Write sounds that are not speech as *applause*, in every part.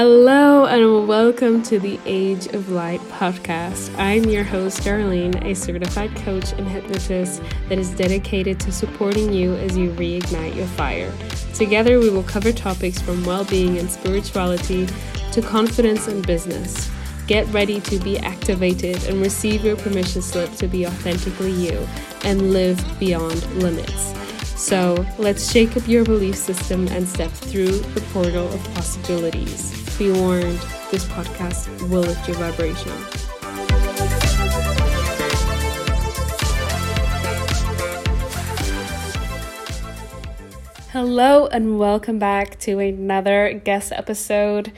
Hello and welcome to the Age of Light podcast. I'm your host, Darlene, a certified coach and hypnotist that is dedicated to supporting you as you reignite your fire. Together, we will cover topics from well being and spirituality to confidence and business. Get ready to be activated and receive your permission slip to be authentically you and live beyond limits. So let's shake up your belief system and step through the portal of possibilities. Be warned, this podcast will lift your vibration. Hello, and welcome back to another guest episode.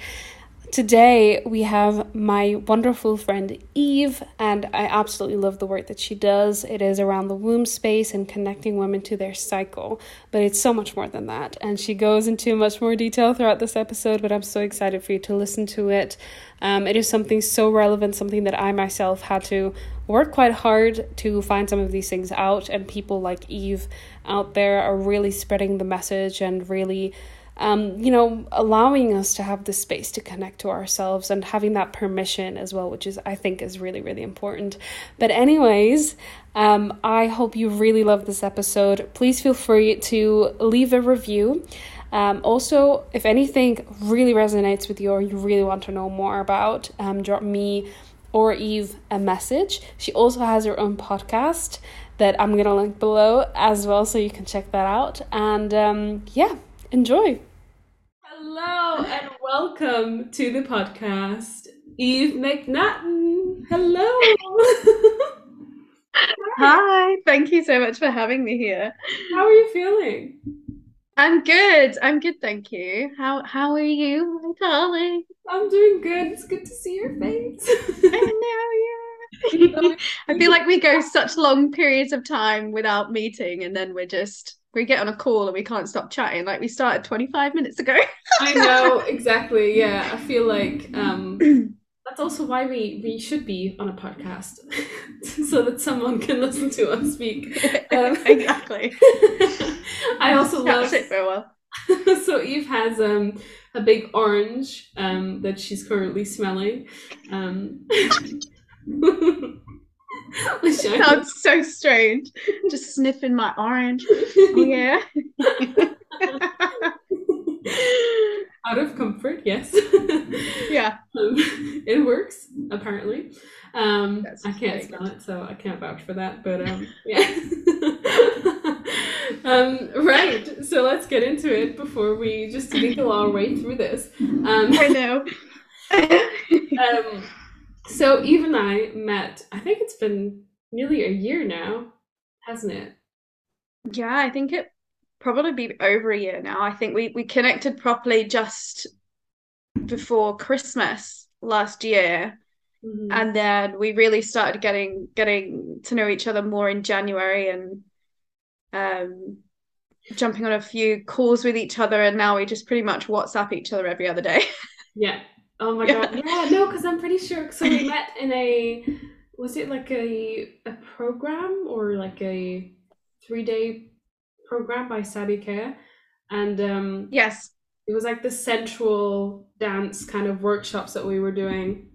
Today, we have my wonderful friend Eve, and I absolutely love the work that she does. It is around the womb space and connecting women to their cycle, but it's so much more than that. And she goes into much more detail throughout this episode, but I'm so excited for you to listen to it. Um, it is something so relevant, something that I myself had to work quite hard to find some of these things out, and people like Eve out there are really spreading the message and really um, you know, allowing us to have the space to connect to ourselves and having that permission as well, which is, I think, is really, really important. But, anyways, um, I hope you really love this episode. Please feel free to leave a review. Um, also, if anything really resonates with you or you really want to know more about, um, drop me or Eve a message. She also has her own podcast that I'm gonna link below as well, so you can check that out. And um, yeah, enjoy. Hello and welcome to the podcast, Eve McNaghten. Hello. *laughs* Hi, thank you so much for having me here. How are you feeling? I'm good. I'm good, thank you. How how are you, my darling? I'm doing good. It's good to see your face. I know, yeah. *laughs* *laughs* I feel like we go such long periods of time without meeting and then we're just we get on a call and we can't stop chatting like we started 25 minutes ago. *laughs* I know exactly yeah i feel like um *clears throat* that's also why we we should be on a podcast *laughs* so that someone can listen to us speak. *laughs* Um, exactly. I also love it very well. So eve has um a big orange um that she's currently smelling um *laughs* Sounds so strange. Just sniffing my orange. Oh, yeah. *laughs* Out of comfort, yes. *laughs* yeah. Um, it works, apparently. Um, I can't smell good. it, so I can't vouch for that, but um, yeah. um, right, so let's get into it before we just tinkle our way through this. Um, I know. um, so Eve and I met, I think it's been nearly a year now, hasn't it? Yeah, I think it probably be over a year now. I think we we connected properly just before Christmas last year. Mm-hmm. And then we really started getting getting to know each other more in January and um jumping on a few calls with each other and now we just pretty much WhatsApp each other every other day. *laughs* yeah. Oh my god. Yeah, no, because I'm pretty sure. So we met *laughs* in a was it like a a program or like a three day program by Sabi Care, and um yes, it was like the sensual dance kind of workshops that we were doing.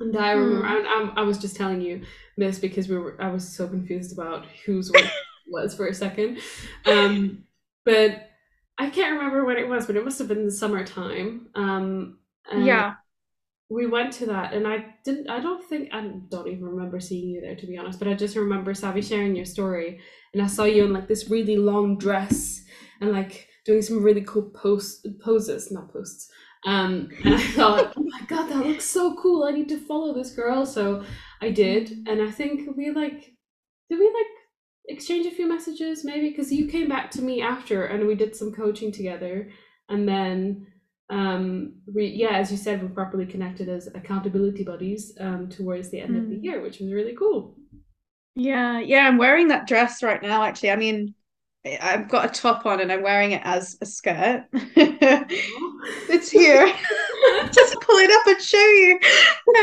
And I remember, mm. I, I, was just telling you this because we were. I was so confused about whose work *laughs* was for a second, um, but I can't remember when it was, but it must have been the summertime. Um, yeah. We went to that and I didn't I don't think I don't even remember seeing you there to be honest, but I just remember Savi sharing your story and I saw you in like this really long dress and like doing some really cool post poses, not posts. Um, *laughs* and I thought, oh my god, that looks so cool. I need to follow this girl. So I did, and I think we like, did we like exchange a few messages maybe? Because you came back to me after, and we did some coaching together, and then um we yeah as you said we're properly connected as accountability buddies um towards the end mm. of the hmm. year which was really cool yeah yeah i'm wearing that dress right now actually i mean i've got a top on and i'm wearing it as a skirt it's here *laughs* just pull it up and show you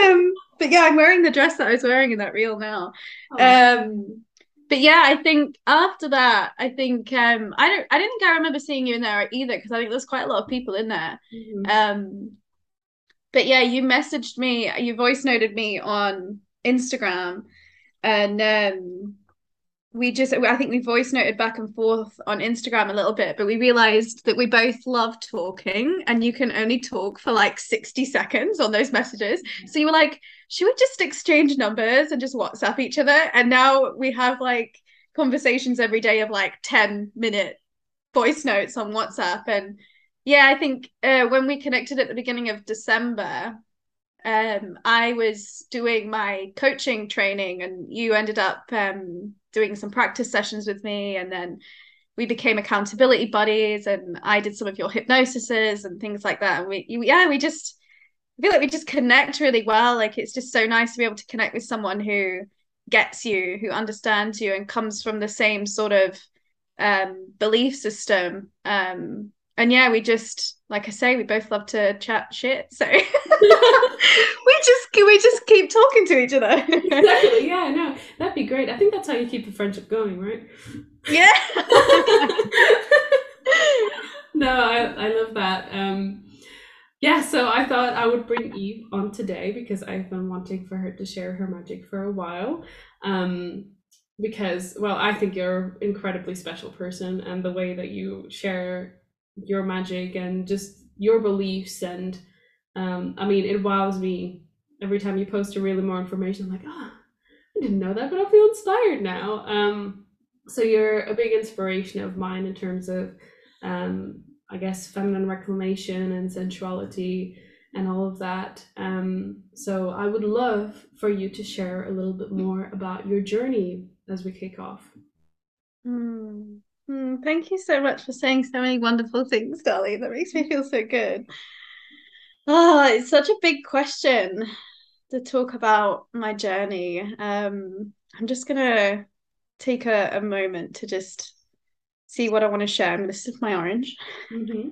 um but yeah i'm wearing the dress that i was wearing in that reel now oh. um but yeah, I think after that, I think um, I don't I didn't think I remember seeing you in there either because I think there's quite a lot of people in there. Mm-hmm. Um, but yeah, you messaged me, you voice noted me on Instagram, and um, we just I think we voice noted back and forth on Instagram a little bit, but we realized that we both love talking and you can only talk for like 60 seconds on those messages. So you were like, should we just exchange numbers and just WhatsApp each other? And now we have like conversations every day of like 10 minute voice notes on WhatsApp. And yeah, I think uh, when we connected at the beginning of December, um, I was doing my coaching training, and you ended up um, doing some practice sessions with me, and then we became accountability buddies, and I did some of your hypnosises and things like that. And we, yeah, we just I feel like we just connect really well. Like it's just so nice to be able to connect with someone who gets you, who understands you, and comes from the same sort of um, belief system. Um, and yeah, we just like I say, we both love to chat shit. So *laughs* *laughs* we just we just keep talking to each other. exactly. Yeah, no, that'd be great. I think that's how you keep the friendship going, right? Yeah. *laughs* no, I I love that. Um yeah, so I thought I would bring Eve on today because I've been wanting for her to share her magic for a while. Um because well, I think you're an incredibly special person and the way that you share your magic and just your beliefs and um i mean it wows me every time you post a really more information i'm like oh i didn't know that but i feel inspired now. Um so you're a big inspiration of mine in terms of um i guess feminine reclamation and sensuality and all of that. Um so i would love for you to share a little bit more about your journey as we kick off. Mm. Mm, thank you so much for saying so many wonderful things, Dolly. That makes me feel so good. Oh, it's such a big question to talk about my journey. Um, I'm just gonna take a, a moment to just see what I want to share. I'm gonna sip my orange. Mm-hmm.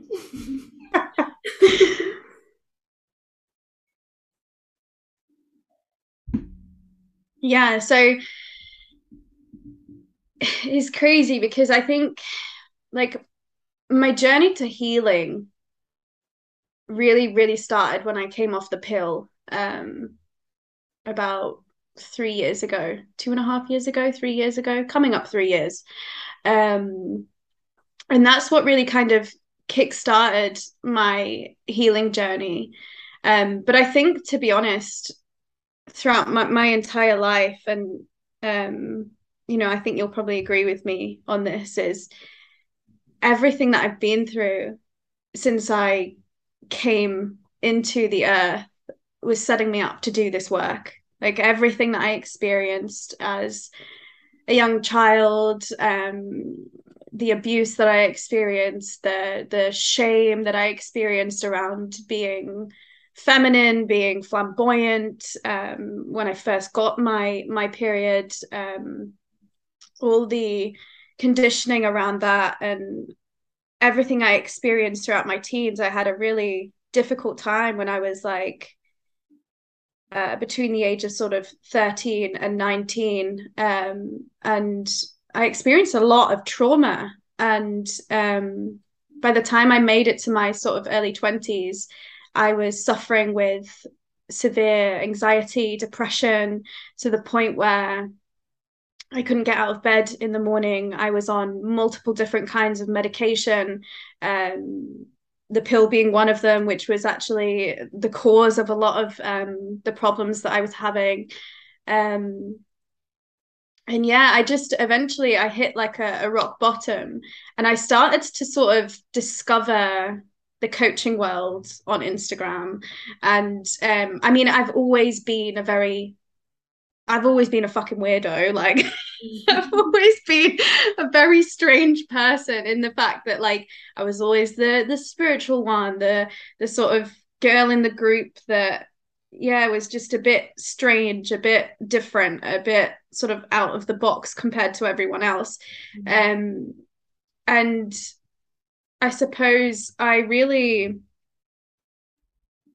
*laughs* yeah, so is crazy because I think like my journey to healing really, really started when I came off the pill um about three years ago, two and a half years ago, three years ago, coming up three years. Um and that's what really kind of kick-started my healing journey. Um, but I think to be honest, throughout my, my entire life and um you know, I think you'll probably agree with me on this is everything that I've been through since I came into the earth was setting me up to do this work. Like everything that I experienced as a young child, um, the abuse that I experienced, the the shame that I experienced around being feminine, being flamboyant, um, when I first got my my period, um, all the conditioning around that and everything I experienced throughout my teens, I had a really difficult time when I was like uh, between the age of sort of 13 and 19. Um, and I experienced a lot of trauma. And um, by the time I made it to my sort of early 20s, I was suffering with severe anxiety, depression, to the point where I couldn't get out of bed in the morning. I was on multiple different kinds of medication, um, the pill being one of them, which was actually the cause of a lot of um, the problems that I was having. Um, and yeah, I just eventually I hit like a, a rock bottom, and I started to sort of discover the coaching world on Instagram. And um, I mean, I've always been a very I've always been a fucking weirdo. Like *laughs* I've always been a very strange person in the fact that like I was always the the spiritual one, the the sort of girl in the group that yeah was just a bit strange, a bit different, a bit sort of out of the box compared to everyone else. Mm-hmm. Um and I suppose I really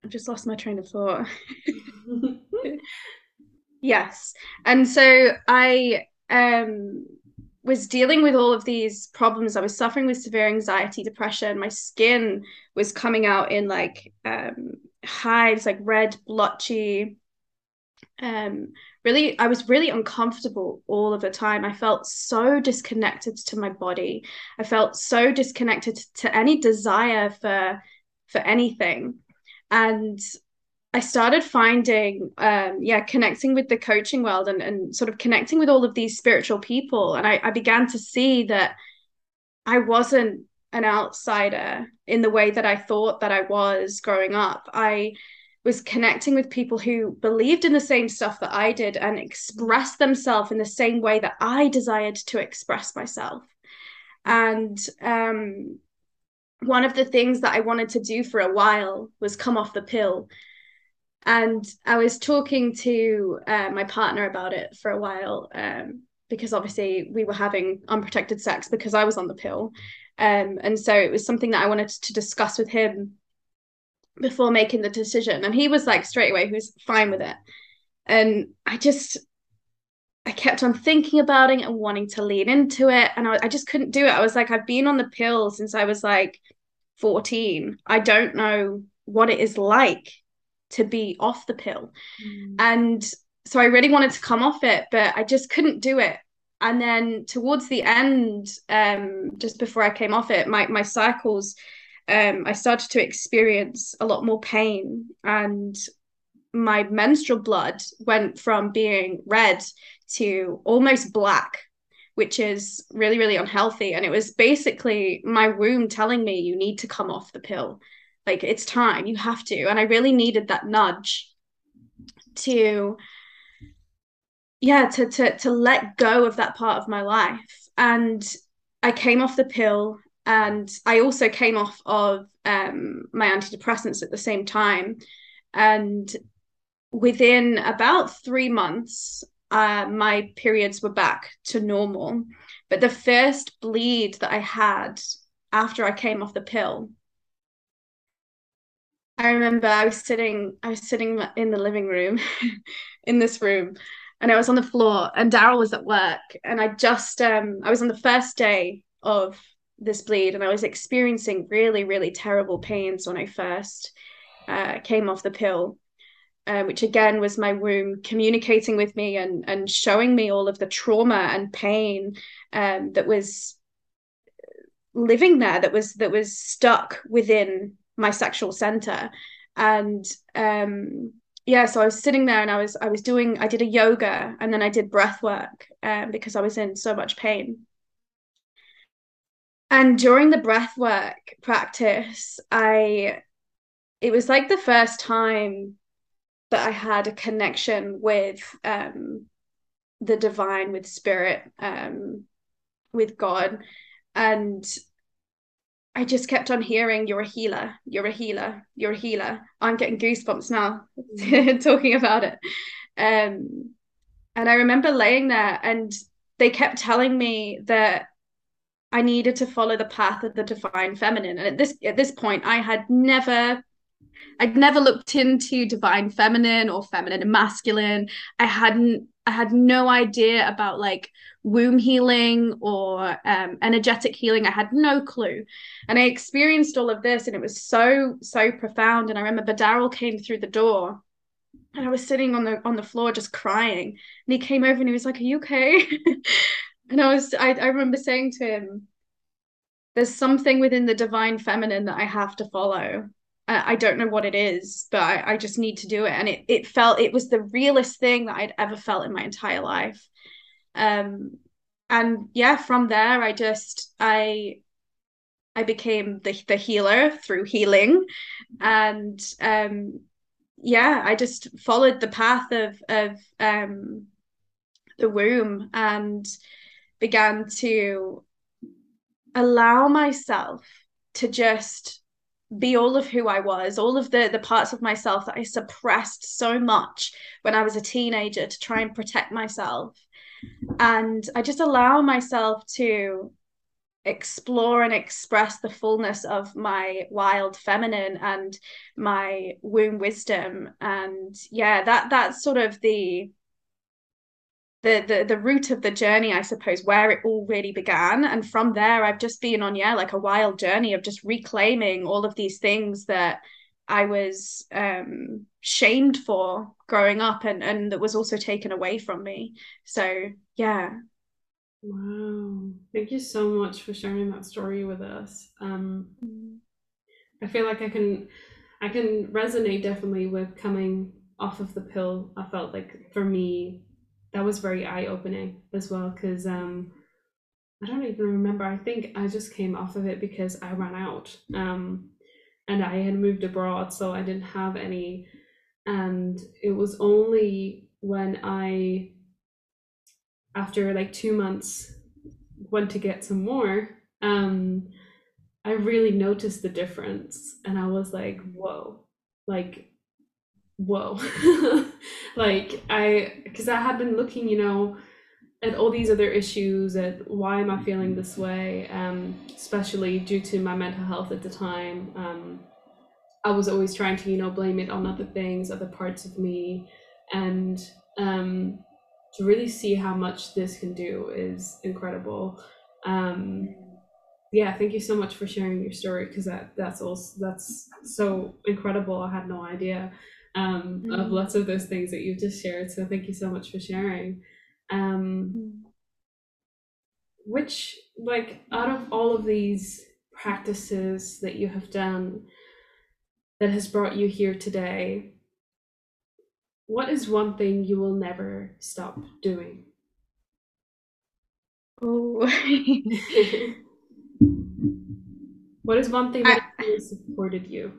I've just lost my train of thought. *laughs* *laughs* Yes. And so I um was dealing with all of these problems. I was suffering with severe anxiety, depression. My skin was coming out in like um hives, like red, blotchy. Um, really, I was really uncomfortable all of the time. I felt so disconnected to my body. I felt so disconnected to any desire for for anything. And I started finding, um, yeah, connecting with the coaching world and, and sort of connecting with all of these spiritual people. And I, I began to see that I wasn't an outsider in the way that I thought that I was growing up. I was connecting with people who believed in the same stuff that I did and expressed themselves in the same way that I desired to express myself. And um, one of the things that I wanted to do for a while was come off the pill. And I was talking to uh, my partner about it for a while um, because obviously we were having unprotected sex because I was on the pill. Um, and so it was something that I wanted to discuss with him before making the decision. And he was like straight away, he was fine with it. And I just, I kept on thinking about it and wanting to lean into it. And I, I just couldn't do it. I was like, I've been on the pill since I was like 14. I don't know what it is like to be off the pill. Mm. And so I really wanted to come off it, but I just couldn't do it. And then towards the end, um, just before I came off it, my my cycles um, I started to experience a lot more pain and my menstrual blood went from being red to almost black which is really really unhealthy and it was basically my womb telling me you need to come off the pill like it's time you have to and i really needed that nudge to yeah to to to let go of that part of my life and i came off the pill and I also came off of um, my antidepressants at the same time. And within about three months, uh, my periods were back to normal. But the first bleed that I had after I came off the pill, I remember I was sitting, I was sitting in the living room, *laughs* in this room, and I was on the floor, and Daryl was at work, and I just, um, I was on the first day of this bleed and I was experiencing really, really terrible pains when I first uh, came off the pill. Uh, which again was my womb communicating with me and and showing me all of the trauma and pain um, that was living there that was that was stuck within my sexual center and um, yeah so i was sitting there and i was i was doing i did a yoga and then i did breath work um, because i was in so much pain and during the breath work practice, I it was like the first time that I had a connection with um the divine, with spirit, um, with God. And I just kept on hearing, You're a healer, you're a healer, you're a healer. I'm getting goosebumps now *laughs* talking about it. Um, and I remember laying there and they kept telling me that I needed to follow the path of the divine feminine. And at this at this point, I had never I'd never looked into divine feminine or feminine and masculine. I hadn't I had no idea about like womb healing or um, energetic healing. I had no clue. And I experienced all of this and it was so, so profound. And I remember Daryl came through the door and I was sitting on the on the floor just crying. And he came over and he was like, Are you okay? *laughs* and I was I, I remember saying to him, there's something within the divine feminine that I have to follow. I don't know what it is, but I, I just need to do it. And it it felt it was the realest thing that I'd ever felt in my entire life. Um and yeah, from there I just I I became the the healer through healing. And um yeah, I just followed the path of of um the womb and began to allow myself to just be all of who I was, all of the the parts of myself that I suppressed so much when I was a teenager to try and protect myself. And I just allow myself to explore and express the fullness of my wild feminine and my womb wisdom and yeah that that's sort of the the the the root of the journey, I suppose, where it all really began. And from there, I've just been on yeah, like a wild journey of just reclaiming all of these things that I was um, shamed for growing up and, and that was also taken away from me. So, yeah. Wow. Thank you so much for sharing that story with us. Um, mm. I feel like I can I can resonate definitely with coming off of the pill. I felt like for me that was very eye opening as well because um, I don't even remember. I think I just came off of it because I ran out. Um, and I had moved abroad, so I didn't have any. And it was only when I, after like two months, went to get some more, um, I really noticed the difference. And I was like, whoa, like, whoa. *laughs* like, I, because I had been looking, you know, at all these other issues at why am i feeling this way um, especially due to my mental health at the time. Um, i was always trying to you know blame it on other things other parts of me. And um, to really see how much this can do is incredible. Um, yeah thank you so much for sharing your story because that that's also that's so incredible. I had no idea um, mm-hmm. of lots of those things that you've just shared so thank you so much for sharing um, mm. which, like, out of all of these practices that you have done that has brought you here today, what is one thing you will never stop doing? Oh. *laughs* *laughs* what is one thing that I, supported you?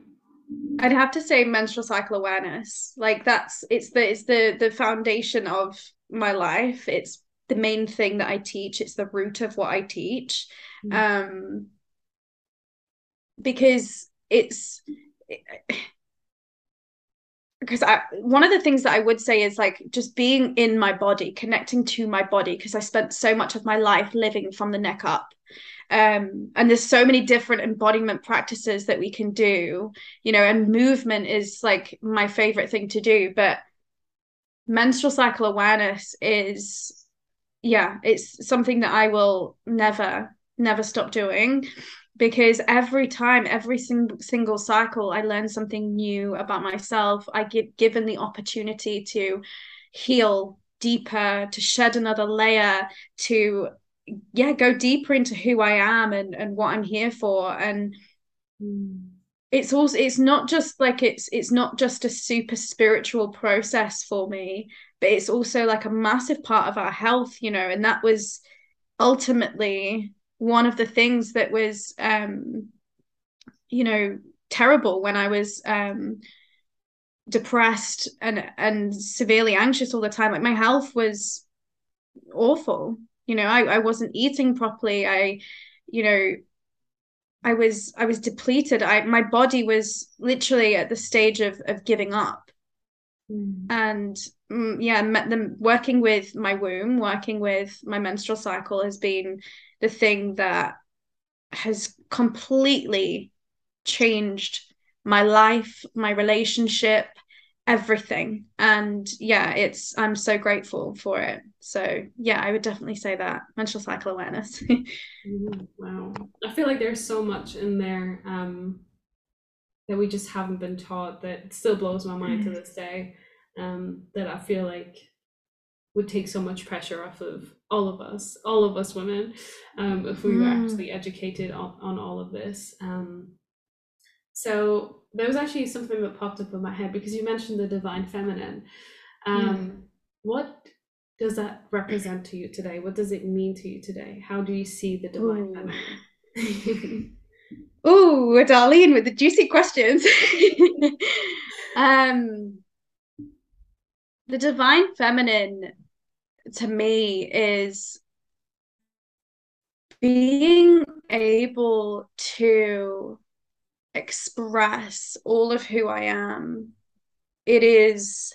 I'd have to say menstrual cycle awareness. Like that's it's the it's the the foundation of my life. It's the main thing that I teach. It's the root of what I teach. Mm. Um, because it's because I one of the things that I would say is like just being in my body, connecting to my body, because I spent so much of my life living from the neck up. Um, and there's so many different embodiment practices that we can do, you know, and movement is like my favorite thing to do. But menstrual cycle awareness is yeah it's something that i will never never stop doing because every time every sing- single cycle i learn something new about myself i get given the opportunity to heal deeper to shed another layer to yeah go deeper into who i am and and what i'm here for. And it's also it's not just like it's it's not just a super spiritual process for me but it's also like a massive part of our health you know and that was ultimately one of the things that was um you know terrible when i was um depressed and and severely anxious all the time. Like my health was awful you know i i wasn't eating properly i you know I was I was depleted. I my body was literally at the stage of of giving up. Mm. And mm, yeah, the, working with my womb, working with my menstrual cycle has been the thing that has completely changed my life, my relationship, everything. And yeah it's i'm so grateful for it. So yeah i would definitely say that. Menstrual cycle awareness. Wow. I feel like there's so much in there um that we just haven't been taught that still blows my mind to mm. this day um that i feel like would take so much pressure off of all of us all of us women um if we were mm. actually educated on, on all of this. Um so there was actually something that popped up in my head because you mentioned the divine feminine. Um, mm. What does that represent to you today? What does it mean to you today? How do you see the divine Ooh. feminine? *laughs* Ooh, Darlene with the juicy questions. *laughs* um, the divine feminine to me is being able to express all of who I am, it is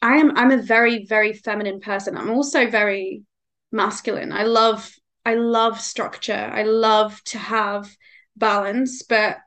I am I'm a very very feminine person. I'm also very masculine. I love I love structure. I love to have balance, but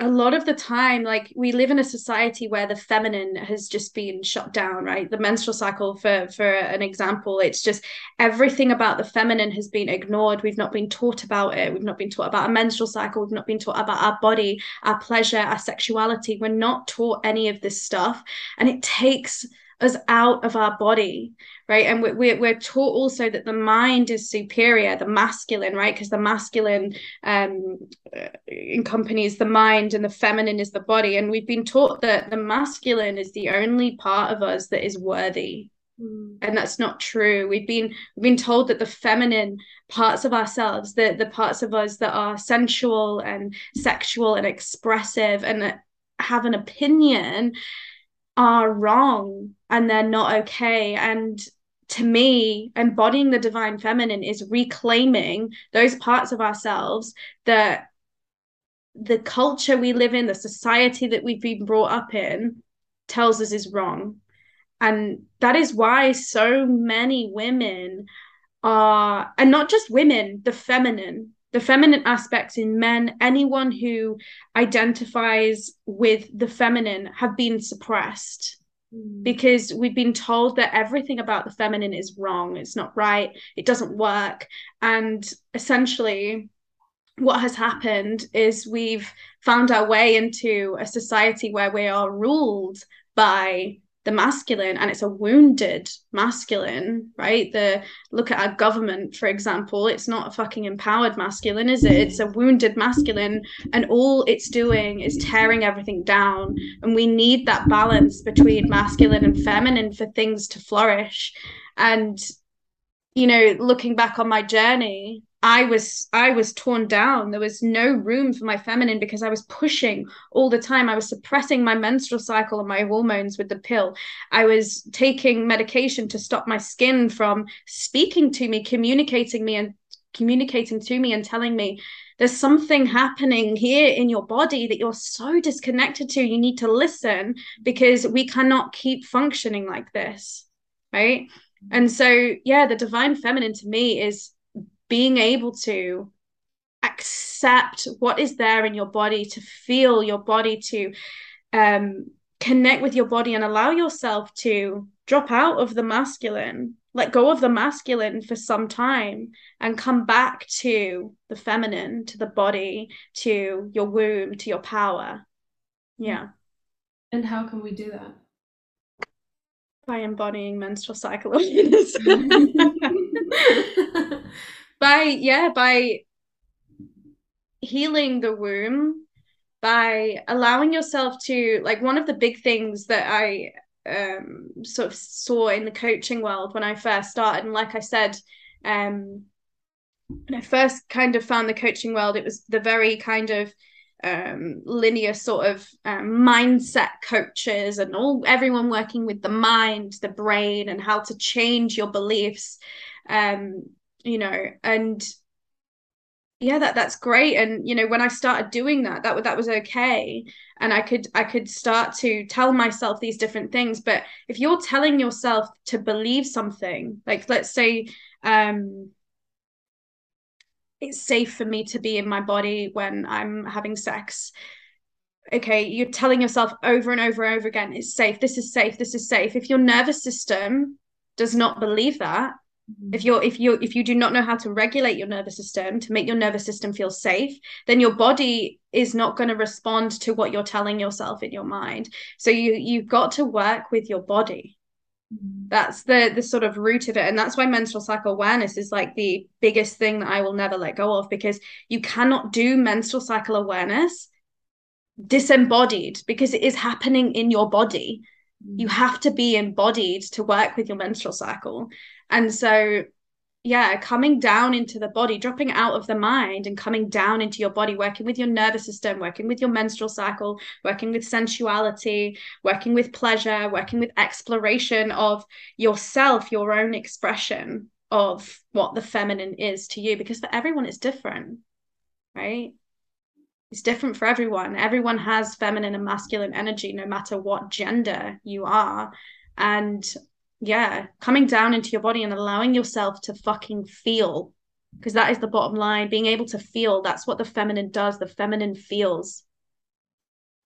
a lot of the time like we live in a society where the feminine has just been shut down right? The menstrual cycle for for an example it's just everything about the feminine has been ignored. We've not been taught about it. We've not been taught about a menstrual cycle. We've not been taught about our body our pleasure our sexuality. We're not taught any of this stuff. And it takes us out of our body right? And we're, we're taught also that the mind is superior the masculine right? Because the masculine um accompanies the mind and the feminine is the body. And we've been taught that the masculine is the only part of us that is worthy. Mm. and that's not true. We've been we've been told that the feminine parts of ourselves the the parts of us that are sensual and sexual and expressive and that have an opinion are wrong and they're not okay. And to me, embodying the divine feminine is reclaiming those parts of ourselves that the culture we live in, the society that we've been brought up in, tells us is wrong. And that is why so many women are, and not just women, the feminine, the feminine aspects in men, anyone who identifies with the feminine have been suppressed mm. because we've been told that everything about the feminine is wrong, it's not right, it doesn't work. And essentially, what has happened is we've found our way into a society where we are ruled by the masculine and it's a wounded masculine right? The look at our government for example it's not a fucking empowered masculine is it? It's a wounded masculine and all it's doing is tearing everything down. And we need that balance between masculine and feminine for things to flourish. And you know looking back on my journey I was I was torn down. There was no room for my feminine because I was pushing all the time. I was suppressing my menstrual cycle and my hormones with the pill. I was taking medication to stop my skin from speaking to me, communicating me and communicating to me and telling me there's something happening here in your body that you're so disconnected to. You need to listen because we cannot keep functioning like this. Right. And so, yeah, the divine feminine to me is being able to accept what is there in your body, to feel your body, to um, connect with your body and allow yourself to drop out of the masculine, let go of the masculine for some time and come back to the feminine, to the body, to your womb, to your power. Yeah. And how can we do that? By embodying menstrual cycle awareness. *laughs* *laughs* by yeah by healing the womb by allowing yourself to like one of the big things that i um sort of saw in the coaching world when i first started and like i said um when i first kind of found the coaching world it was the very kind of um, linear sort of um, mindset coaches and all everyone working with the mind the brain and how to change your beliefs. Um, you know and yeah that that's great. And you know when i started doing that that that was okay. And i could i could start to tell myself these different things. But if you're telling yourself to believe something like let's say um it's safe for me to be in my body when i'm having sex okay you're telling yourself over and over and over again it's safe this is safe this is safe. If your nervous system does not believe that. If you're if you if you do not know how to regulate your nervous system to make your nervous system feel safe then your body is not going to respond to what you're telling yourself in your mind. So you you've got to work with your body. Mm-hmm. that's the the sort of root of it and that's why menstrual cycle awareness is like the biggest thing that i will never let go of because you cannot do menstrual cycle awareness disembodied because it is happening in your body you mm-hmm. have to be embodied to work with your menstrual cycle and so, yeah, coming down into the body, dropping out of the mind and coming down into your body, working with your nervous system, working with your menstrual cycle, working with sensuality, working with pleasure, working with exploration of yourself, your own expression of what the feminine is to you, because for everyone it's different, right? It's different for everyone. Everyone has feminine and masculine energy, no matter what gender you are. And yeah, coming down into your body and allowing yourself to fucking feel. Because that is the bottom line. Being able to feel, that's what the feminine does. The feminine feels.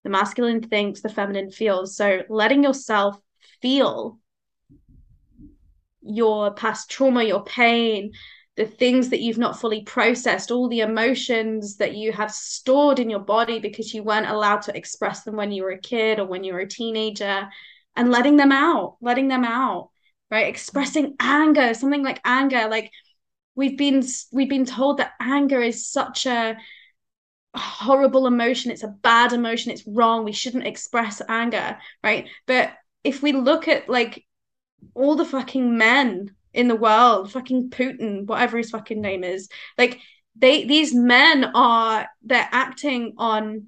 the masculine thinks the feminine feels so letting yourself feel your past trauma your pain the things that you've not fully processed, all the emotions that you have stored in your body because you weren't allowed to express them when you were a kid or when you were a teenager, and letting them out, letting them out, right? Expressing anger, something like anger, like we've been we've been told that anger is such a horrible emotion it's a bad emotion it's wrong we shouldn't express anger right but if we look at like all the fucking men in the world, fucking Putin, whatever his fucking name is. Like they these men are they're acting on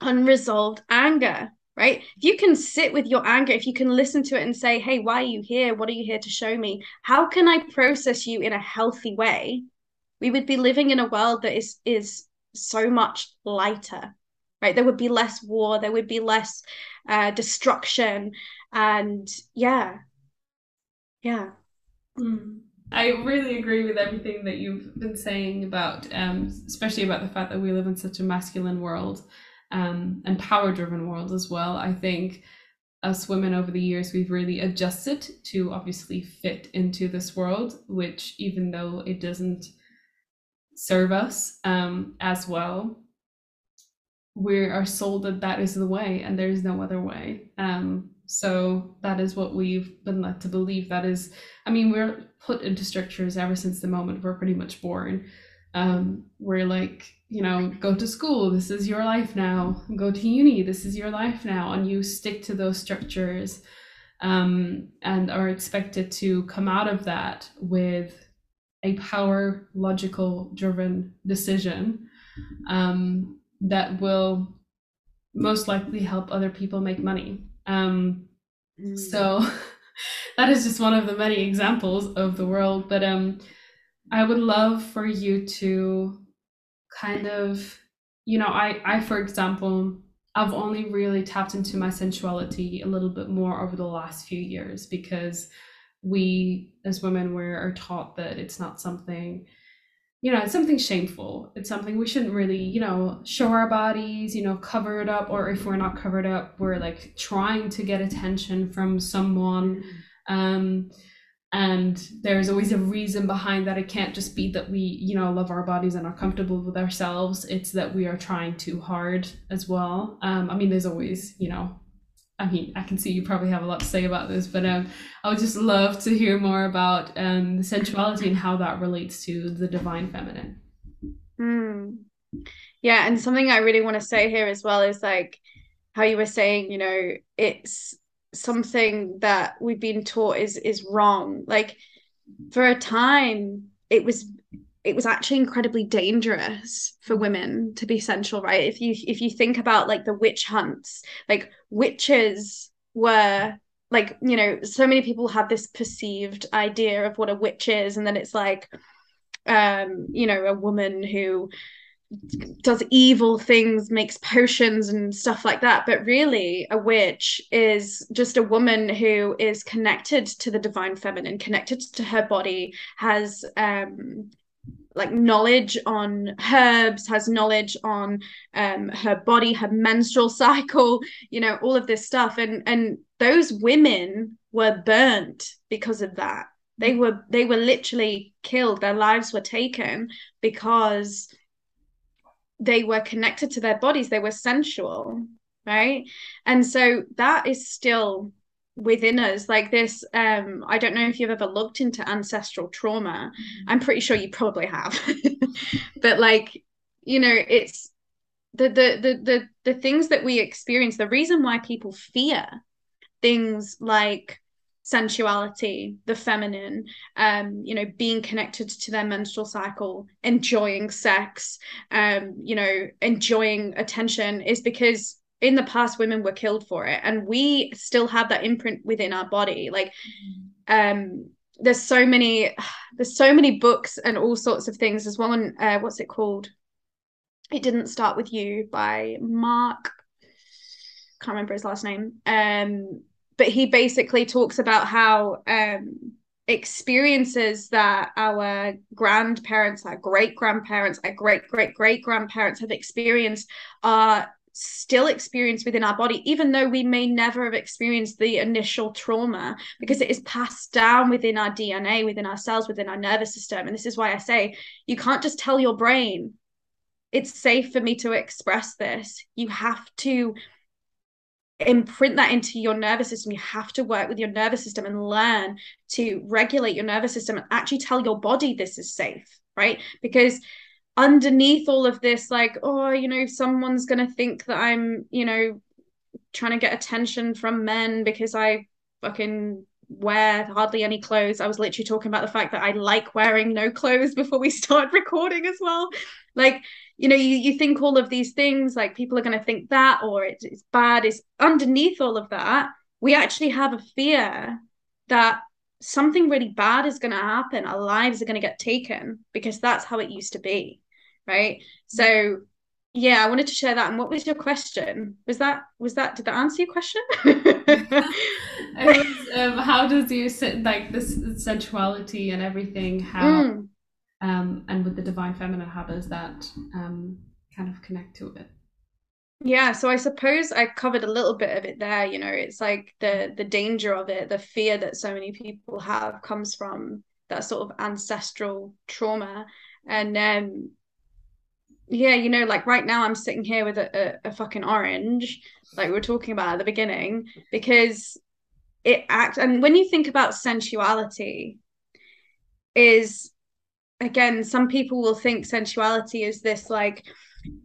unresolved anger, right? If you can sit with your anger, if you can listen to it and say, "Hey, why are you here? What are you here to show me? How can I process you in a healthy way?" We would be living in a world that is is so much lighter, right? There would be less war, there would be less uh, destruction, and yeah, yeah. Mm. I really agree with everything that you've been saying about, um, especially about the fact that we live in such a masculine world um, and power driven world as well. I think us women over the years, we've really adjusted to obviously fit into this world, which even though it doesn't serve us um, as well, we are sold that that is the way and there is no other way. Um, so that is what we've been led to believe. That is, I mean, we're put into structures ever since the moment we're pretty much born. Um, we're like, you know, go to school, this is your life now. Go to uni, this is your life now. And you stick to those structures um, and are expected to come out of that with a power, logical driven decision um, that will most likely help other people make money. Um, mm. So *laughs* that is just one of the many examples of the world. But um, I would love for you to kind of, you know, I, I for example, I've only really tapped into my sensuality a little bit more over the last few years because we as women we are taught that it's not something you know, it's something shameful. It's something we shouldn't really, you know, show our bodies, you know, cover it up. Or if we're not covered up, we're like trying to get attention from someone. Um, and there's always a reason behind that. It can't just be that we, you know, love our bodies and are comfortable with ourselves. It's that we are trying too hard as well. Um, I mean, there's always, you know, I mean, I can see you probably have a lot to say about this, but um, I would just love to hear more about um, sensuality and how that relates to the divine feminine. Mm. Yeah, and something I really want to say here as well is like how you were saying, you know, it's something that we've been taught is is wrong. Like for a time, it was it was actually incredibly dangerous for women to be sensual right? If you if you think about like the witch hunts like witches were like you know so many people have this perceived idea of what a witch is and then it's like um you know a woman who does evil things makes potions and stuff like that. But really a witch is just a woman who is connected to the divine feminine connected to her body has um like knowledge on herbs has knowledge on um, her body her menstrual *laughs* cycle you know all of this stuff. And and those women were burnt because of that. They were they were literally killed. Their lives were taken because they were connected to their bodies. They were sensual right? And so that is still within us like this um i don't know if you've ever looked into ancestral trauma mm-hmm. i'm pretty sure you probably have *laughs* but like you know it's the, the the the the things that we experience the reason why people fear things like sensuality the feminine um you know being connected to their menstrual cycle enjoying sex um you know enjoying attention is because in the past women were killed for it. And we still have that imprint within our body. Like um there's so many *sighs* there's so many books and all sorts of things. There's one uh, what's it called? It didn't start with you by mark can't remember his last name. Um but he basically talks about how um experiences that our grandparents our great grandparents our great great great grandparents have experienced are still experience within our body, even though we may never have experienced the initial trauma, because it is passed down within our DNA, within our cells, within our nervous system. And this is why I say you can't just tell your brain, it's safe for me to express this. You have to imprint that into your nervous system. You have to work with your nervous system and learn to regulate your nervous system and actually tell your body this is safe, right? Because underneath all of this like oh you know someone's going to think that i'm you know trying to get attention from men because i fucking wear hardly any clothes. I was literally talking about the fact that i like wearing no clothes *laughs* before we start recording as well. Like you know you, you think all of these things like people are going to think that or it's, it's bad. Is underneath all of that we actually have a fear that something really bad is going to happen. Our lives are going to get taken because that's how it used to be right? So yeah i wanted to share that. And what was your question? Was that was that did that answer your question? *laughs* Was, um, how does you sit like this sensuality and everything how mm. um and with the divine feminine how does that um kind of connect to it? Yeah so i suppose i covered a little bit of it there you know it's like the the danger of it the fear that so many people have comes from that sort of ancestral trauma. And um yeah, you know, like right now I'm sitting here with a, a, a fucking orange, like we were talking about at the beginning, because it acts and when you think about sensuality, is again, some people will think sensuality is this like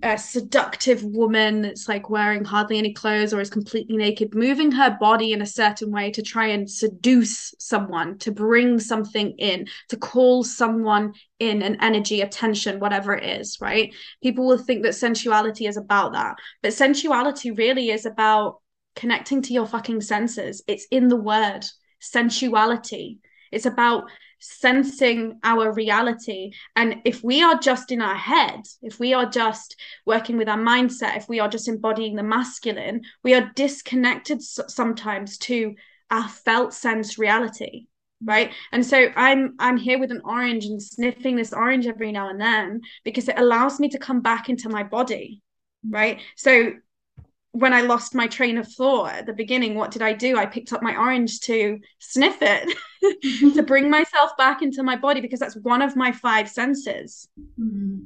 a seductive woman that's like wearing hardly any clothes or is completely naked, moving her body in a certain way to try and seduce someone, to bring something in, to call someone in an energy, attention, whatever it is, right? People will think that sensuality is about that. But sensuality really is about connecting to your fucking senses. It's in the word sensuality. It's about sensing our reality. And if we are just in our head, if we are just working with our mindset, if we are just embodying the masculine, we are disconnected sometimes to our felt sense reality right and so i'm i'm here with an orange and sniffing this orange every now and then because it allows me to come back into my body right so when I lost my train of thought at the beginning, what did I do? I picked up my orange to sniff it, *laughs* to bring myself back into my body because that's one of my five senses. Mm-hmm.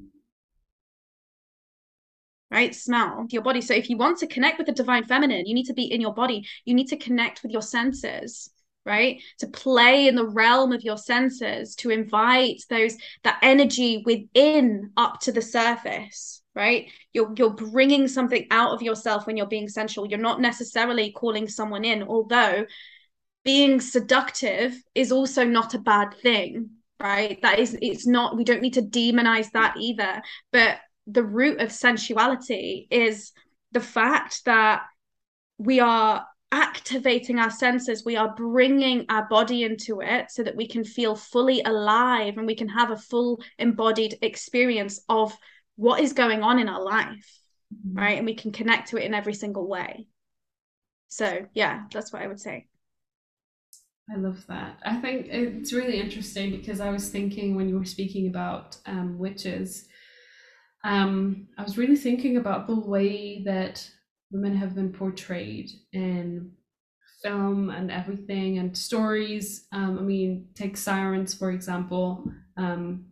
Right? Smell your body. So if you want to connect with the divine feminine, you need to be in your body. You need to connect with your senses right? To play in the realm of your senses to invite those that energy within up to the surface right? You're you're bringing something out of yourself when you're being sensual. You're not necessarily calling someone in although being seductive is also not a bad thing right? That is it's not we don't need to demonize that either. But the root of sensuality is the fact that we are activating our senses we are bringing our body into it so that we can feel fully alive and we can have a full embodied experience of what is going on in our life mm-hmm. right? And we can connect to it in every single way. So yeah that's what i would say. I love that. I think it's really interesting because i was thinking when you were speaking about um, witches um, i was really thinking about the way that women have been portrayed in film and everything and stories. Um, i mean take sirens for example um,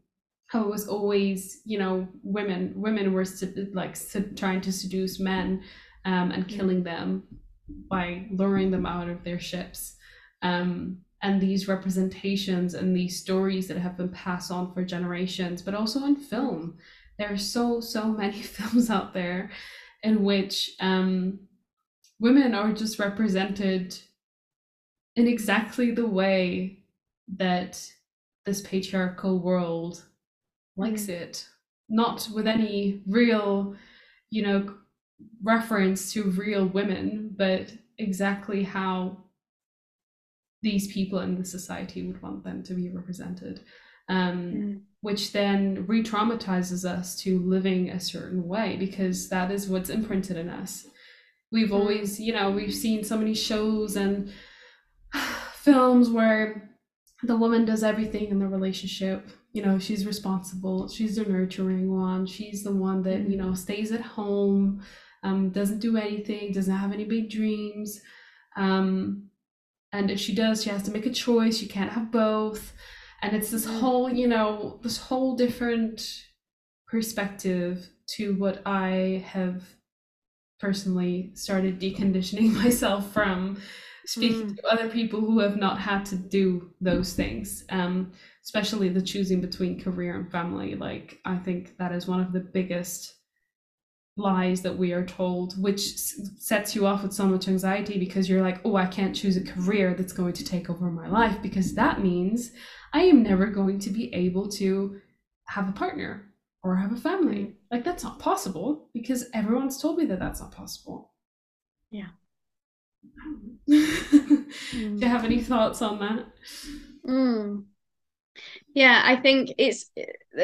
how it was always you know women women were like trying to seduce men um, and killing them by luring them out of their ships. Um, and these representations and these stories that have been passed on for generations but also in film. There are so so many *laughs* films out there in which um, women are just represented in exactly the way that this patriarchal world likes mm. it, not with any real, you know, reference to real women, but exactly how these people in the society would want them to be represented. Um, mm. Which then re traumatizes us to living a certain way because that is what's imprinted in us. We've mm. always, you know, we've seen so many shows and *sighs* films where the woman does everything in the relationship you know she's responsible she's the nurturing one she's the one that you know stays at home um, doesn't do anything, doesn't have any big dreams. Um, and if she does, she has to make a choice. She can't have both. And it's this mm. whole, you know, this whole different perspective to what I have personally started deconditioning *laughs* myself from speaking mm. to other people who have not had to do those things um, especially the choosing between career and family like i think that is one of the biggest lies that we are told which sets you off with so much anxiety because you're like oh i can't choose a career that's going to take over my life because that means i am never going to be able to have a partner or have a family. Mm. Like that's not possible because everyone's told me that that's not possible. Yeah. *laughs* Do you have any thoughts on that? Mm. Yeah, I think it's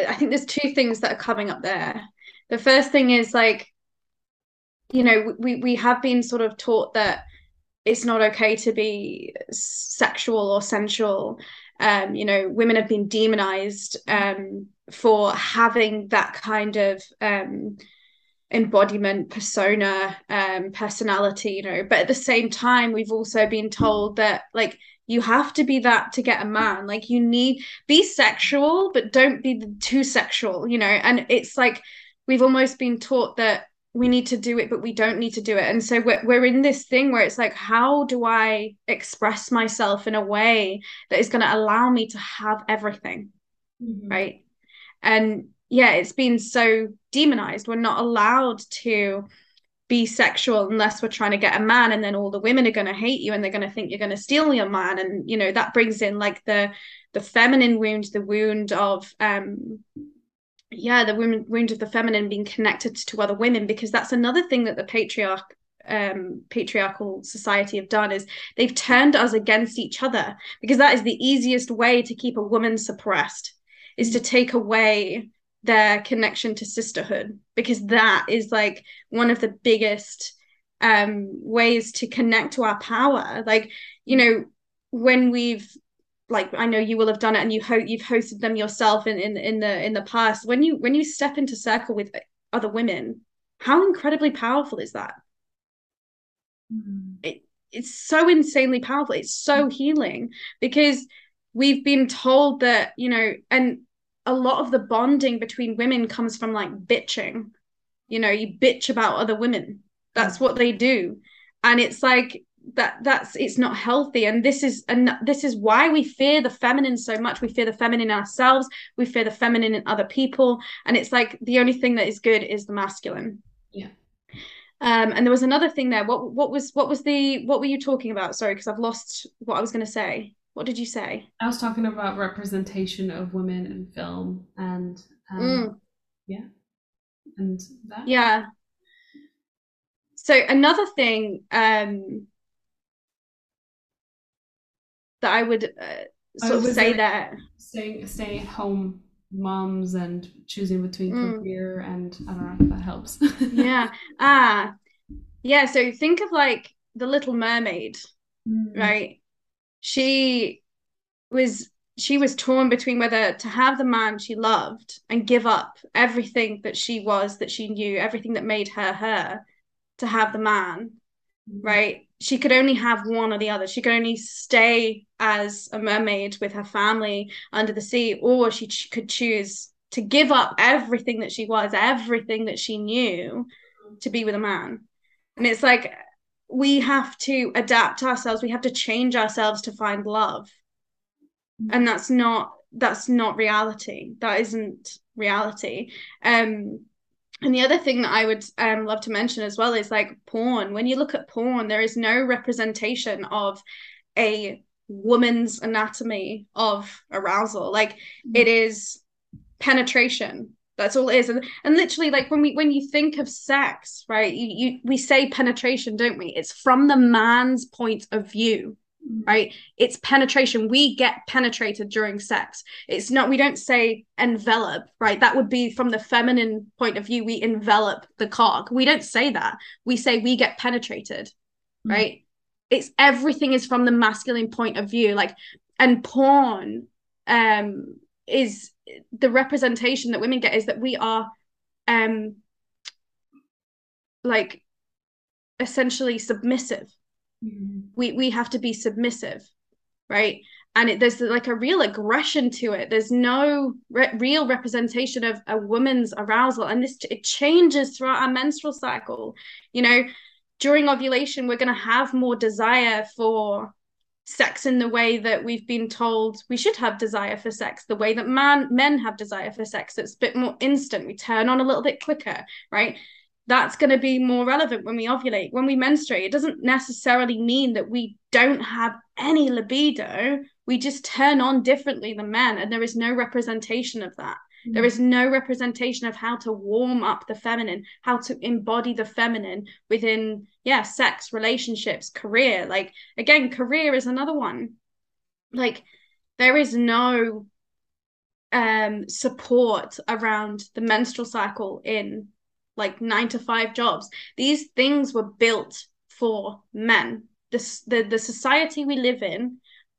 I think there's two things that are coming up there. The first thing is like you know, we we have been sort of taught that it's not okay to be sexual or sensual. Um, you know, women have been demonized um for having that kind of um, embodiment persona um, personality you know. But at the same time we've also been told that like you have to be that to get a man. Like you need be sexual but don't be too sexual you know. And it's like we've almost been taught that we need to do it but we don't need to do it. And so we're, we're in this thing where it's like how do i express myself in a way that is going to allow me to have everything mm-hmm. right? And yeah it's been so demonized. We're not allowed to be sexual unless we're trying to get a man and then all the women are going to hate you and they're going to think you're going to steal your man. And you know that brings in like the the feminine wound the wound of um yeah the wound wound of the feminine being connected to other women because that's another thing that the patriarch um, patriarchal society have done is they've turned us against each other because that is the easiest way to keep a woman suppressed is to take away their connection to sisterhood because that is like one of the biggest um ways to connect to our power. Like you know when we've like I know you will have done it and you hope you've hosted them yourself in, in in the in the past when you when you step into circle with other women how incredibly powerful is that mm. it, it's so insanely powerful it's so healing because we've been told that you know and a lot of the bonding between women comes from like bitching. You know, you bitch about other women. That's what they do. And it's like that that's it's not healthy. And this is and this is why we fear the feminine so much. We fear the feminine ourselves. We fear the feminine in other people. And it's like the only thing that is good is the masculine. Yeah. Um and there was another thing there. What what was what was the what were you talking about? Sorry because i've lost what i was going to say. What did you say? I was talking about representation of women in film and um, mm. yeah, and that. Yeah. So another thing um, that I would uh, sort of say that staying staying at home moms and choosing between mm. career and I don't know if that helps. *laughs* yeah. Ah. Yeah. So think of like the Little Mermaid, mm. right? she was she was torn between whether to have the man she loved and give up everything that she was that she knew everything that made her her to have the man mm-hmm. right she could only have one or the other. She could only stay as a mermaid with her family under the sea or she ch- could choose to give up everything that she was everything that she knew to be with a man. And it's like we have to adapt ourselves. We have to change ourselves to find love. And that's not that's not reality. That isn't reality. Um and the other thing that I would um, love to mention as well is like porn. When you look at porn, there is no representation of a woman's anatomy of arousal. Like mm-hmm. it is penetration that's all it is and, and literally like when we when you think of sex right you, you we say penetration don't we it's from the man's point of view. Right? It's penetration. We get penetrated during sex. It's not we don't say envelop right? That would be from the feminine point of view we envelop the cock. We don't say that. We say we get penetrated mm. right? It's everything is from the masculine point of view like and porn um is the representation that women get is that we are um like essentially submissive. Mm-hmm. We we have to be submissive, right? And it, there's like a real aggression to it. There's no re- real representation of a woman's arousal, and this it changes throughout our menstrual cycle. You know, during ovulation, we're going to have more desire for sex in the way that we've been told we should have desire for sex the way that man men have desire for sex it's a bit more instant we turn on a little bit quicker right that's going to be more relevant when we ovulate when we menstruate it doesn't necessarily mean that we don't have any libido we just turn on differently than men and there is no representation of that there is no representation of how to warm up the feminine, how to embody the feminine within, yeah, sex, relationships, career. Like, again, career is another one. Like, there is no um support around the menstrual cycle in like nine to five jobs. These things were built for men. This the, the society we live in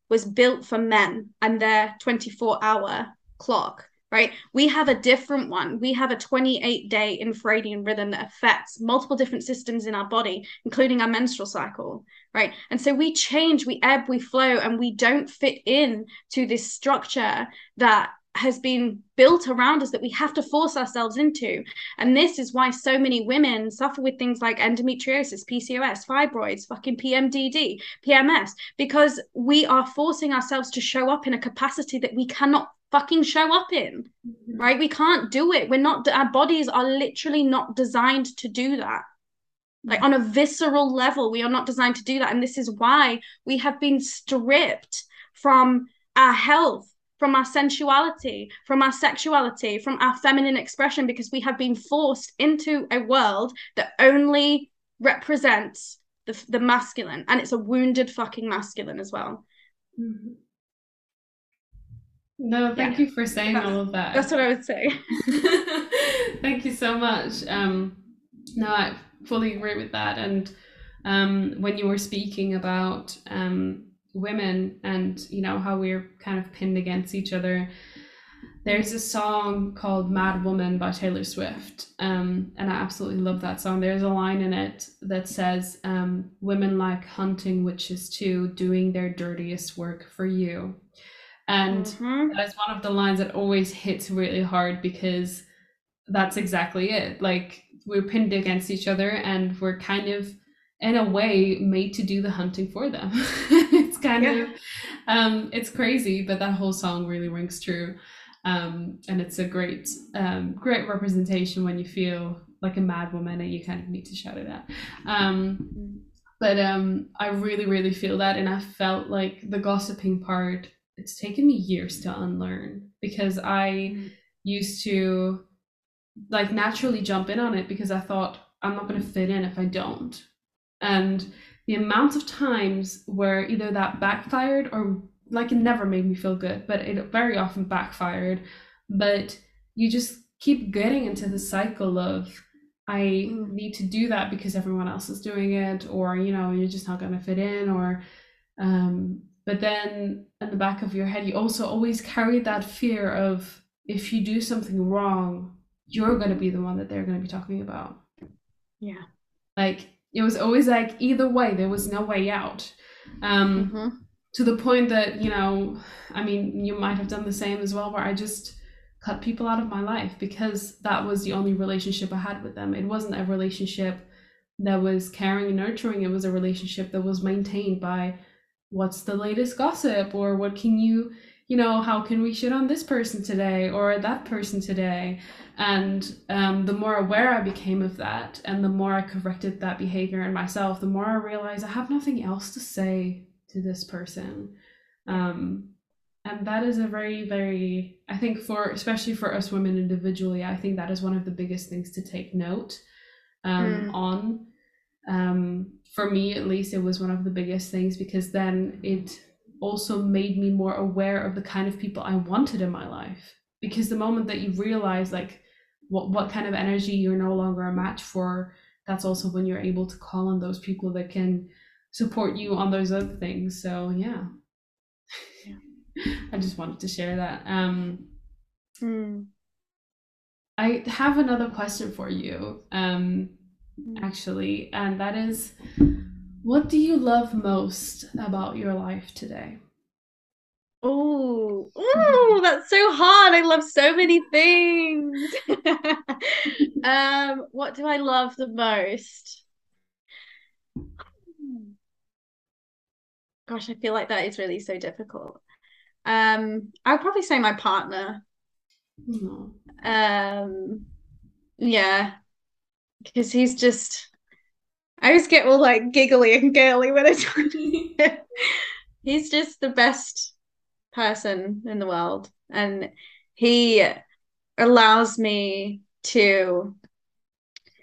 was built for men and their 24 hour clock right? We have a different one. We have a 28 day infradian rhythm that affects multiple different systems in our body, including our menstrual cycle, right? And so we change, we ebb, we flow, and we don't fit in to this structure that has been built around us that we have to force ourselves into. And this is why so many women suffer with things like endometriosis, PCOS, fibroids, fucking PMDD, PMS, because we are forcing ourselves to show up in a capacity that we cannot fucking show up in mm-hmm. right we can't do it we're not our bodies are literally not designed to do that like on a visceral level we are not designed to do that and this is why we have been stripped from our health from our sensuality from our sexuality from our feminine expression because we have been forced into a world that only represents the, the masculine and it's a wounded fucking masculine as well mm-hmm. No, thank yeah. you for saying that's, all of that. That's what I would say. *laughs* thank you so much. Um, no, I fully agree with that. And um, when you were speaking about um, women and you know how we're kind of pinned against each other, there's a song called "Mad Woman" by Taylor Swift, um, and I absolutely love that song. There's a line in it that says, um, "Women like hunting witches too, doing their dirtiest work for you." And mm-hmm. that's one of the lines that always hits really hard because that's exactly it. Like we're pinned against each other and we're kind of in a way made to do the hunting for them. *laughs* it's kind yeah. of um it's crazy, but that whole song really rings true. Um and it's a great um great representation when you feel like a mad woman and you kind of need to shout it out. Um mm-hmm. but um I really, really feel that and I felt like the gossiping part it's taken me years to unlearn because I mm. used to like naturally jump in on it because I thought I'm not going to fit in if I don't. And the amount of times where either that backfired or like it never made me feel good, but it very often backfired. But you just keep getting into the cycle of I mm. need to do that because everyone else is doing it, or you know, you're just not going to fit in, or um, but then in the back of your head, you also always carry that fear of if you do something wrong, you're going to be the one that they're going to be talking about. Yeah. Like it was always like either way, there was no way out. Um, mm-hmm. To the point that, you know, I mean, you might have done the same as well, where I just cut people out of my life because that was the only relationship I had with them. It wasn't a relationship that was caring and nurturing, it was a relationship that was maintained by what's the latest gossip or what can you you know how can we shit on this person today or that person today? And um, the more aware i became of that and the more i corrected that behavior in myself the more i realized i have nothing else to say to this person. Um, and that is a very very i think for especially for us women individually i think that is one of the biggest things to take note um, mm. on. Um, for me at least it was one of the biggest things because then it also made me more aware of the kind of people i wanted in my life because the moment that you realize like what, what kind of energy you're no longer a match for that's also when you're able to call on those people that can support you on those other things so yeah, yeah. *laughs* i just wanted to share that um mm. i have another question for you um mm. actually, and that is what do you love most about your life today? Oh, oh, that's so hard. I love so many things. *laughs* um, what do I love the most? Gosh, I feel like that is really so difficult. Um, I'd probably say my partner. Mm. Um, yeah, because he's just. I always get all like giggly and girly when I talk to him. he's just the best person in the world, and he allows me to.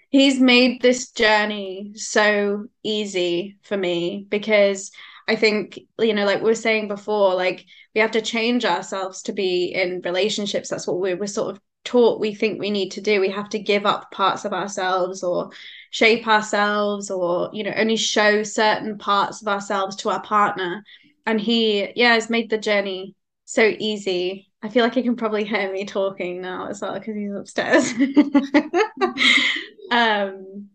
He's made this journey so easy for me because I think, you know, like we were saying before, like we have to change ourselves to be in relationships. That's what we we're sort of taught we think we need to do. We have to give up parts of ourselves or shape ourselves or, you know, only show certain parts of ourselves to our partner. And he, yeah, has made the journey so easy. I feel like he can probably hear me talking now as well because he's upstairs. *laughs* um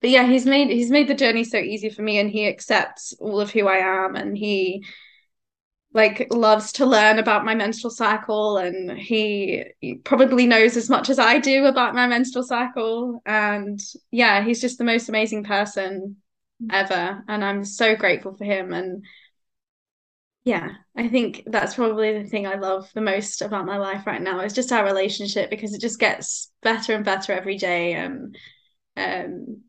but yeah, he's made he's made the journey so easy for me, and he accepts all of who I am, and he like loves to learn about my menstrual cycle and he, probably knows as much as I do about my menstrual cycle and yeah he's just the most amazing person ever and I'm so grateful for him and yeah I think that's probably the thing I love the most about my life right now is just our relationship because it just gets better and better every day and um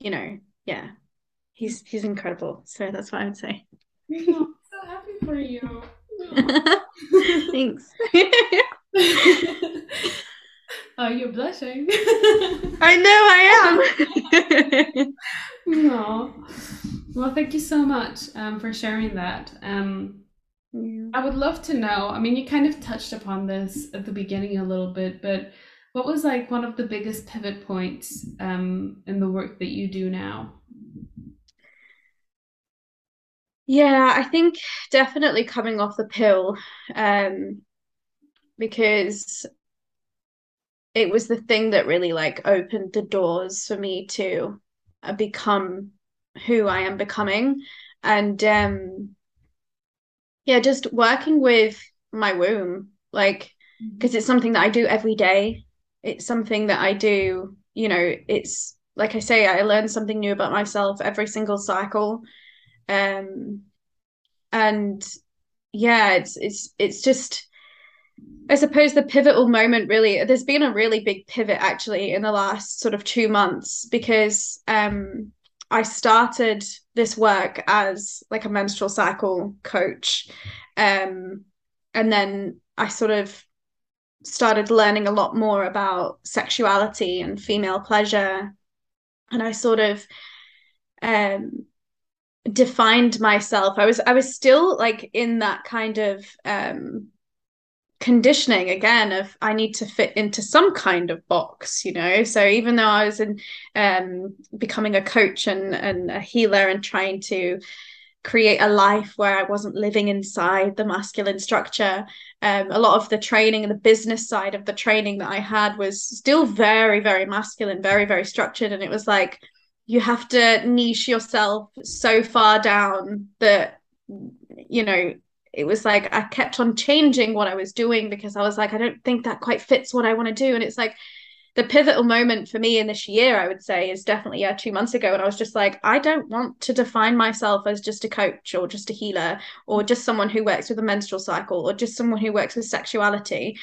you know, yeah, he's he's incredible. So that's what I would say. *laughs* I'm so happy for you. *laughs* Thanks. *laughs* Oh, you're blushing. I know I am. *laughs* no. Well, thank you so much um, for sharing that. Um, yeah. I would love to know. I mean, you kind of touched upon this at the beginning a little bit, but what was like one of the biggest pivot points um, in the work that you do now? Yeah, I think definitely coming off the pill um, because it was the thing that really like opened the doors for me to uh, become who I am becoming. And um, yeah, just working with my womb, like, because mm-hmm. it's something that I do every day it's something that I do, you know, it's like I say, I learn something new about myself every single cycle. Um and yeah, it's it's it's just I suppose the pivotal moment really there's been a really big pivot actually in the last sort of two months because um I started this work as like a menstrual cycle coach. Um and then I sort of started learning a lot more about sexuality and female pleasure and i sort of um defined myself i was i was still like in that kind of um conditioning again of i need to fit into some kind of box you know so even though i was in um becoming a coach and and a healer and trying to create a life where I wasn't living inside the masculine structure. Um, a lot of the training and the business side of the training that I had was still very, very masculine, very, very structured. And it was like, you have to niche yourself so far down that, you know, it was like I kept on changing what I was doing because I was like, I don't think that quite fits what I want to do. And it's like, the pivotal moment for me in this year, I would say, is definitely yeah, two months ago. And I was just like, I don't want to define myself as just a coach or just a healer or just someone who works with a menstrual cycle or just someone who works with sexuality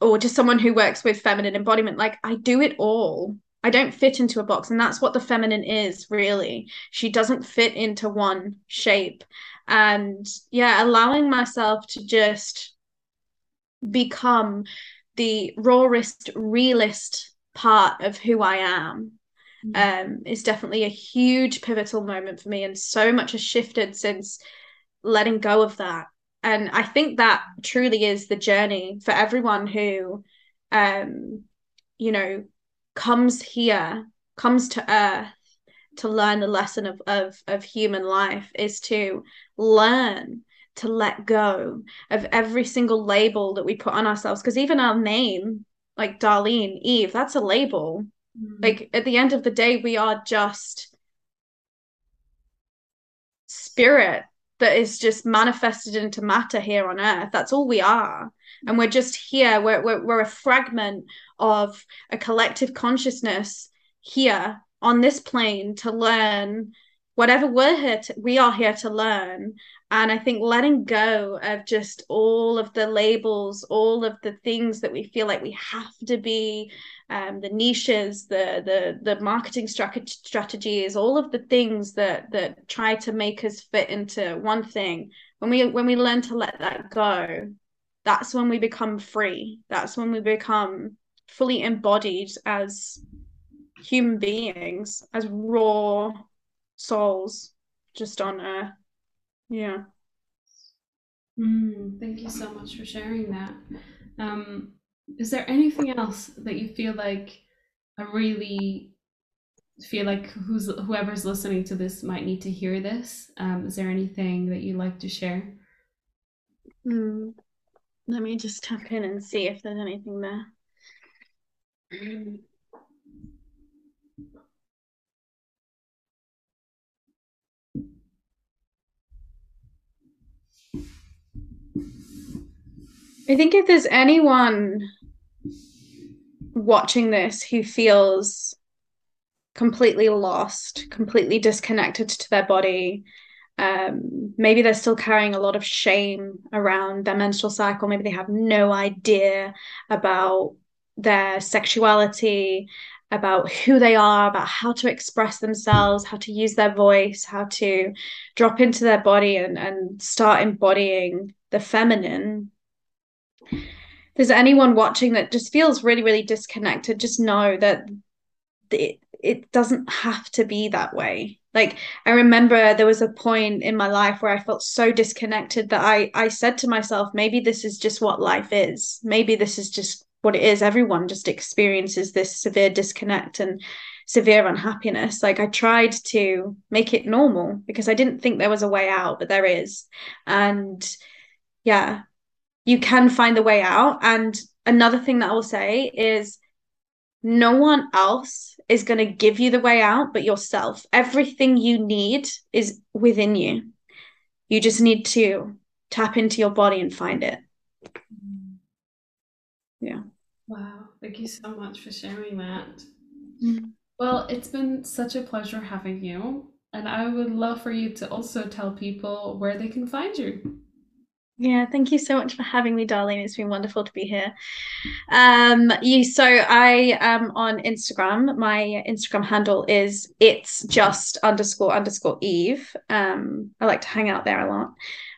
or just someone who works with feminine embodiment. Like I do it all. I don't fit into a box. And that's what the feminine is, really. She doesn't fit into one shape. And yeah, allowing myself to just become the rawest, realist part of who I am mm-hmm. um, is definitely a huge pivotal moment for me. And so much has shifted since letting go of that. And I think that truly is the journey for everyone who, um, you know, comes here, comes to earth to learn the lesson of, of, of human life is to learn to let go of every single label that we put on ourselves because even our name like darlene eve that's a label Mm. Like at the end of the day, we are just spirit that is just manifested into matter here on earth. That's all we are. And we're just here. We're, we're, we're a fragment of a collective consciousness here on this plane to learn whatever we're here to, we are here to learn and i think letting go of just all of the labels all of the things that we feel like we have to be um, the niches the the the marketing strategy strategies all of the things that that try to make us fit into one thing when we when we learn to let that go that's when we become free that's when we become fully embodied as human beings as raw souls just on earth yeah. Mm, thank you so much for sharing that. Um, is there anything else that you feel like I really feel like who's whoever's listening to this might need to hear this? Um, is there anything that you'd like to share? Mm, let me just tap in and see if there's anything there. I think if there's anyone watching this who feels completely lost, completely disconnected to their body, um, maybe they're still carrying a lot of shame around their menstrual cycle, maybe they have no idea about their sexuality, about who they are, about how to express themselves, how to use their voice, how to drop into their body and, and start embodying the feminine. If there's anyone watching that just feels really really disconnected just know that it, it doesn't have to be that way like i remember there was a point in my life where i felt so disconnected that i i said to myself maybe this is just what life is. Maybe this is just what it is. Everyone just experiences this severe disconnect and severe unhappiness. Like i tried to make it normal because i didn't think there was a way out but there is. And yeah you can find the way out. And another thing that I will say is no one else is going to give you the way out but yourself. Everything you need is within you. You just need to tap into your body and find it. Yeah. Wow. Thank you so much for sharing that. Mm. Well, it's been such a pleasure having you. And I would love for you to also tell people where they can find you. Yeah, thank you so much for having me, Darlene. It's been wonderful to be here. Um, you so I am on Instagram. My Instagram handle is it's just underscore underscore Eve. Um, I like to hang out there a lot.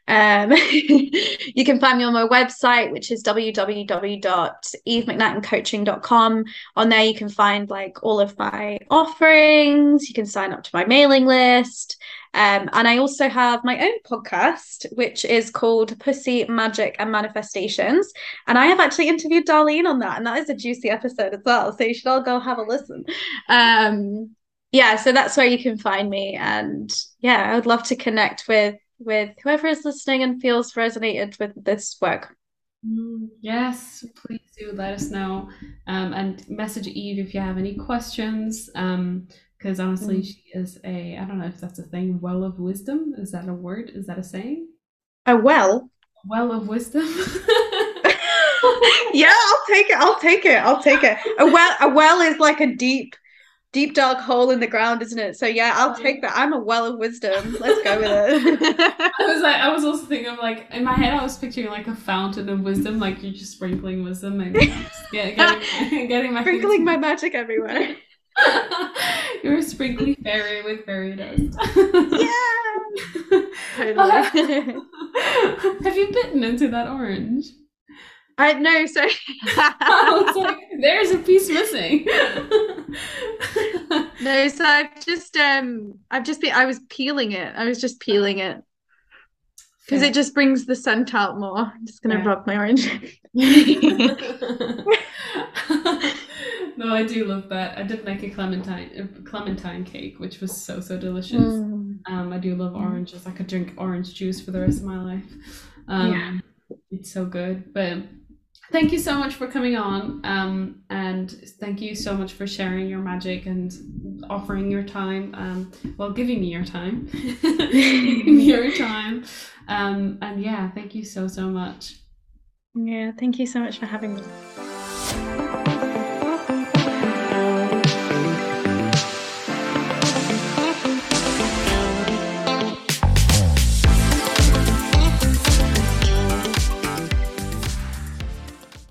Um, *laughs* you can find me on my website, which is www.evemcnaghtencoaching.com. On there, you can find like all of my offerings. You can sign up to my mailing list. Um, and I also have my own podcast, which is called Pussy, Magic, and Manifestations. And I have actually interviewed Darlene on that, and that is a juicy episode as well. So you should all go have a listen. Um, yeah, so that's where you can find me. And yeah, I would love to connect with with whoever is listening and feels resonated with this work. Mm, yes, please do let us know um, and message Eve if you have any questions. Um, because honestly, mm. she is a I don't know if that's a thing. Well of wisdom is that a word? Is that a saying? A well. Well of wisdom. *laughs* yeah, I'll take it. I'll take it. I'll take it. A well. A well is like a deep deep dark hole in the ground, isn't it? So yeah, I'll take that. I'm a well of wisdom. Let's go with it. *laughs* I was like, I was also thinking of like in my head, I was picturing like a fountain of wisdom, like you're just sprinkling wisdom and *laughs* get, getting, getting my sprinkling my magic everywhere. *laughs* you're a sprinkly fairy with fairy dust. yeah. *laughs* Totally. *laughs* Have you bitten into that orange? I know. So I like, there's a piece missing. no, so I've just um, I've just been. I was peeling it. I was just peeling it because it just brings the scent out more. I'm just gonna yeah. rub my orange. No, I do love that. I did make a clementine a clementine cake, which was so so delicious. Mm. Um, I do love oranges. I could drink orange juice for the rest of my life. Um, yeah. it's so good. But thank you so much for coming on. Um, and thank you so much for sharing your magic and offering your time. Um, well, giving me your time, *laughs* giving your time. Um, and yeah, thank you so so much. Yeah, thank you so much for having me.